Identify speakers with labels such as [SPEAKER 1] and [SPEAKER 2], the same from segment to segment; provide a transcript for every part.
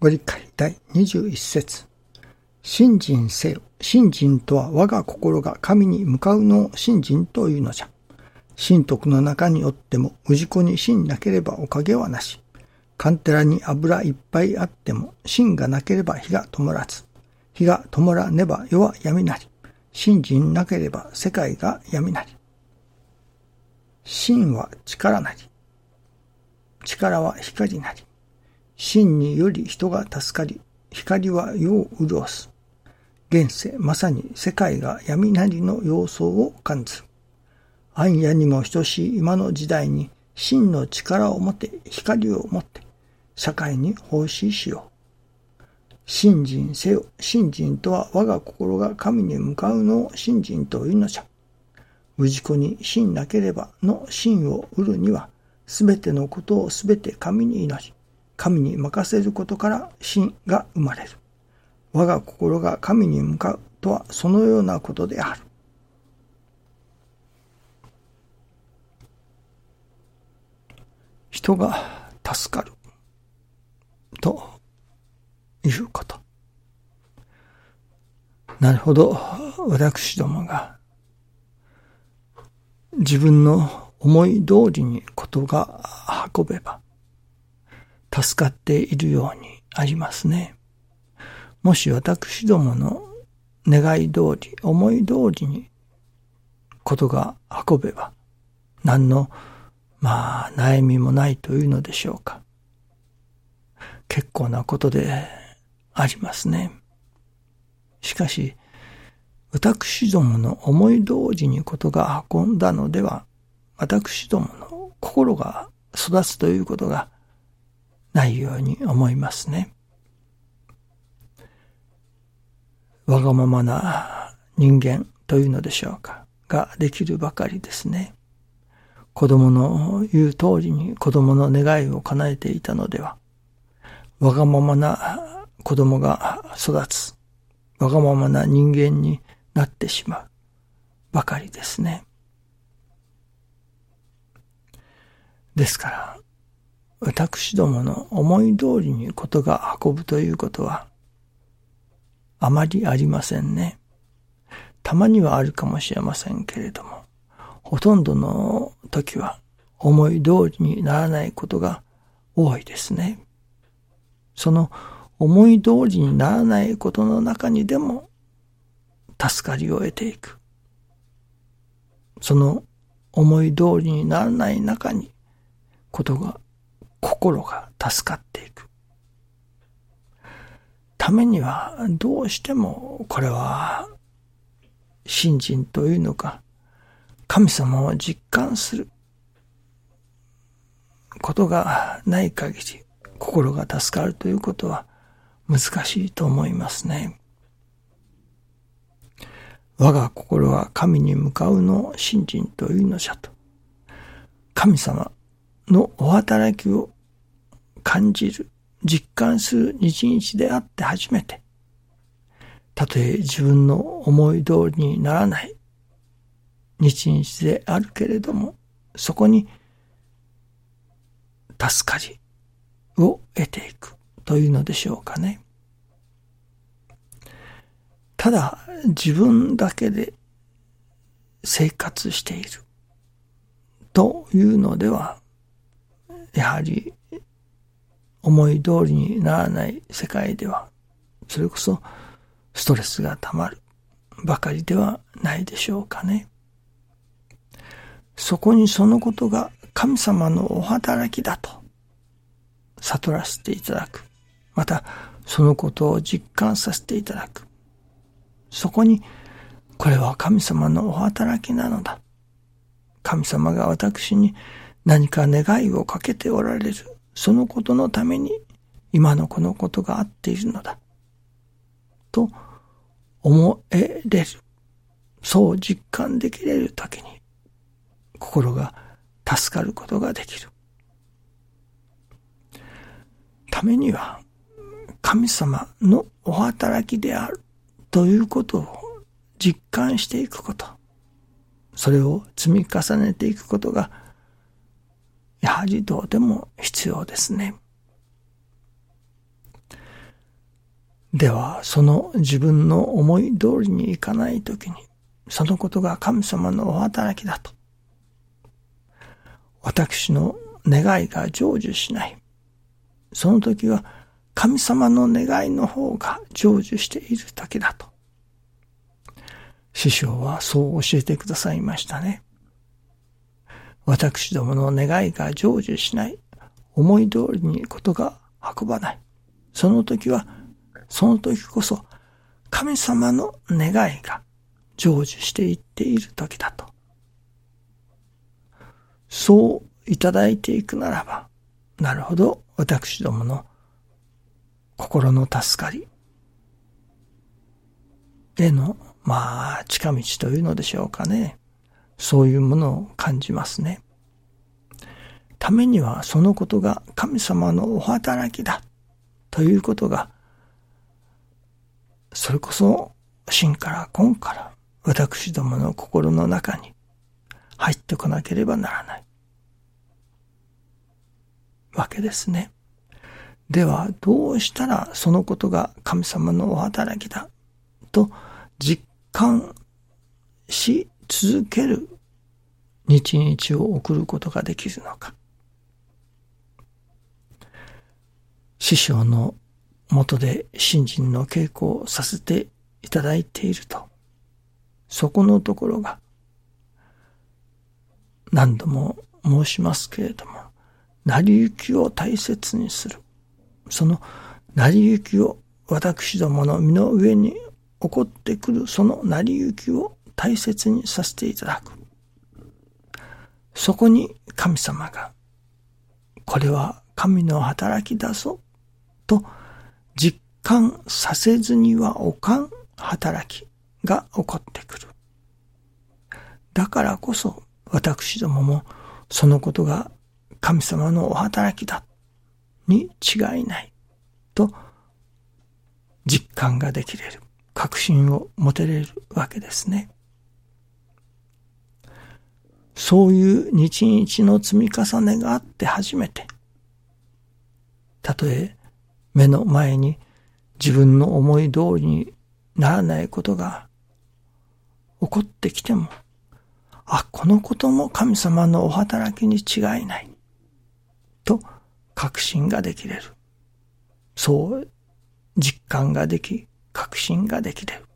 [SPEAKER 1] ご理解第21節信心せよ。信心とは我が心が神に向かうのを信心というのじゃ。神徳の中によっても氏子に信なければおかげはなし。カンテラに油いっぱいあっても芯がなければ火が灯らず。火が灯らねば世は闇なり。信心なければ世界が闇なり。真は力なり。力は光なり。真により人が助かり、光は世を潤す。現世、まさに世界が闇なりの様相を感ず。暗夜にも等しい今の時代に真の力を持て、光を持って、社会に奉仕しよう。信心せよ。信心とは我が心が神に向かうのを信心というのじゃ。氏子に信なければの信を得るには、すべてのことをすべて神に祈り、神に任せることから信が生まれる。我が心が神に向かうとはそのようなことである。人が助かるということ。なるほど、私どもが自分の思い通りにことが運べば、助かっているようにありますね。もし私どもの願い通り、思い通りにことが運べば、何の、まあ、悩みもないというのでしょうか。結構なことでありますね。しかし、私どもの思い通りにことが運んだのでは、私どもの心が育つということがないように思いますね。わがままな人間というのでしょうか、ができるばかりですね。子供の言う通りに子供の願いを叶えていたのでは、わがままな子供が育つ、わがままな人間になってしまうばかりですね。ですから、私どもの思い通りにことが運ぶということは、あまりありませんね。たまにはあるかもしれませんけれども、ほとんどの時は思い通りにならないことが多いですね。その思い通りにならないことの中にでも助かりを得ていく。その思い通りにならない中にことが心が助かっていく。ためにはどうしてもこれは信心というのか神様を実感することがない限り心が助かるということは難しいと思いますね。我が心は神に向かうの信心というのじゃと。神様のお働きを感じる、実感する日々であって初めて、たとえ自分の思い通りにならない日々であるけれども、そこに助かりを得ていくというのでしょうかね。ただ自分だけで生活しているというのではやはり思い通りにならない世界では、それこそストレスが溜まるばかりではないでしょうかね。そこにそのことが神様のお働きだと悟らせていただく。また、そのことを実感させていただく。そこに、これは神様のお働きなのだ。神様が私に何か願いをかけておられる、そのことのために今のこのことがあっているのだ。と思えれる。そう実感できれるときに心が助かることができる。ためには神様のお働きであるということを実感していくこと。それを積み重ねていくことがやはりどうでも必要ですね。では、その自分の思い通りにいかないときに、そのことが神様のお働きだと。私の願いが成就しない。その時は神様の願いの方が成就している時だと。師匠はそう教えてくださいましたね。私どもの願いが成就しない。思い通りにことが運ばない。その時は、その時こそ神様の願いが成就していっている時だと。そういただいていくならば、なるほど、私どもの心の助かりへの、まあ、近道というのでしょうかね。そういうものを感じますね。ためにはそのことが神様のお働きだということが、それこそ真から根から私どもの心の中に入ってこなければならないわけですね。では、どうしたらそのことが神様のお働きだと実感し続ける日々を送ることができるのか。師匠のもとで信心の稽古をさせていただいていると、そこのところが、何度も申しますけれども、成り行きを大切にする。その成り行きを私どもの身の上に起こってくるその成り行きを大切にさせていただく。そこに神様が、これは神の働きだぞ、と実感させずにはおかん働きが起こってくる。だからこそ私どももそのことが神様のお働きだに違いないと実感ができれる。確信を持てれるわけですね。そういう日々の積み重ねがあって初めて、たとえ目の前に自分の思い通りにならないことが起こってきても、あ、このことも神様のお働きに違いない。と確信ができれる。そう実感ができ、確信ができれる。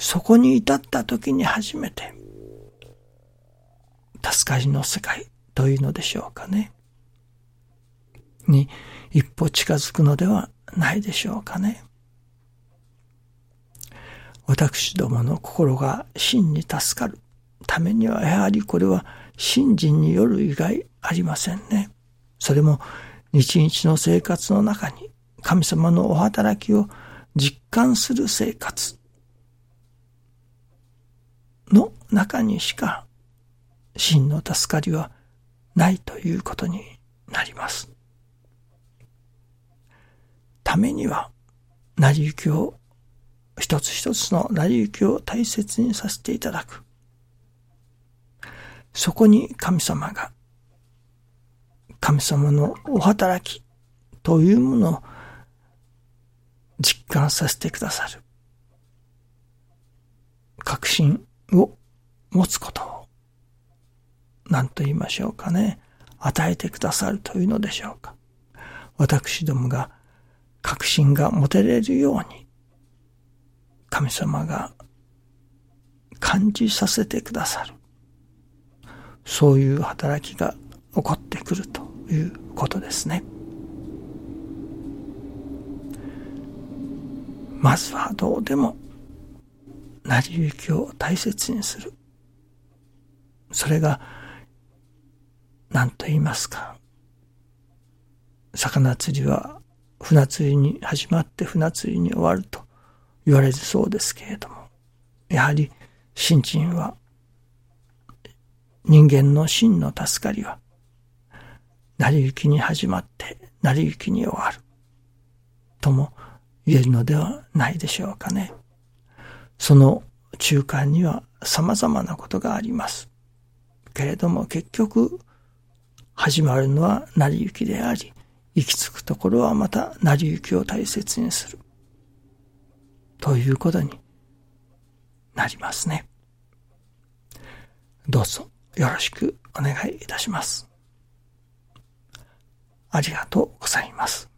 [SPEAKER 1] そこに至った時に初めて、助かりの世界というのでしょうかね。に一歩近づくのではないでしょうかね。私どもの心が真に助かるためにはやはりこれは信心による以外ありませんね。それも日々の生活の中に神様のお働きを実感する生活の中にしか真の助かりはないということになります。ためには、成り行きを、一つ一つの成り行きを大切にさせていただく。そこに神様が、神様のお働きというものを実感させてくださる。確信を持つことを、何と言いましょうかね。与えてくださるというのでしょうか。私どもが確信が持てれるように、神様が感じさせてくださる。そういう働きが起こってくるということですね。まずはどうでも、成り行きを大切にする。それが、何と言いますか。魚釣りは船釣りに始まって船釣りに終わると言われるそうですけれども、やはり新人は、人間の真の助かりは、成り行きに始まって成り行きに終わる、とも言えるのではないでしょうかね。その中間には様々なことがあります。けれども結局、始まるのは成り行きであり、行き着くところはまた成り行きを大切にする。ということになりますね。どうぞよろしくお願いいたします。ありがとうございます。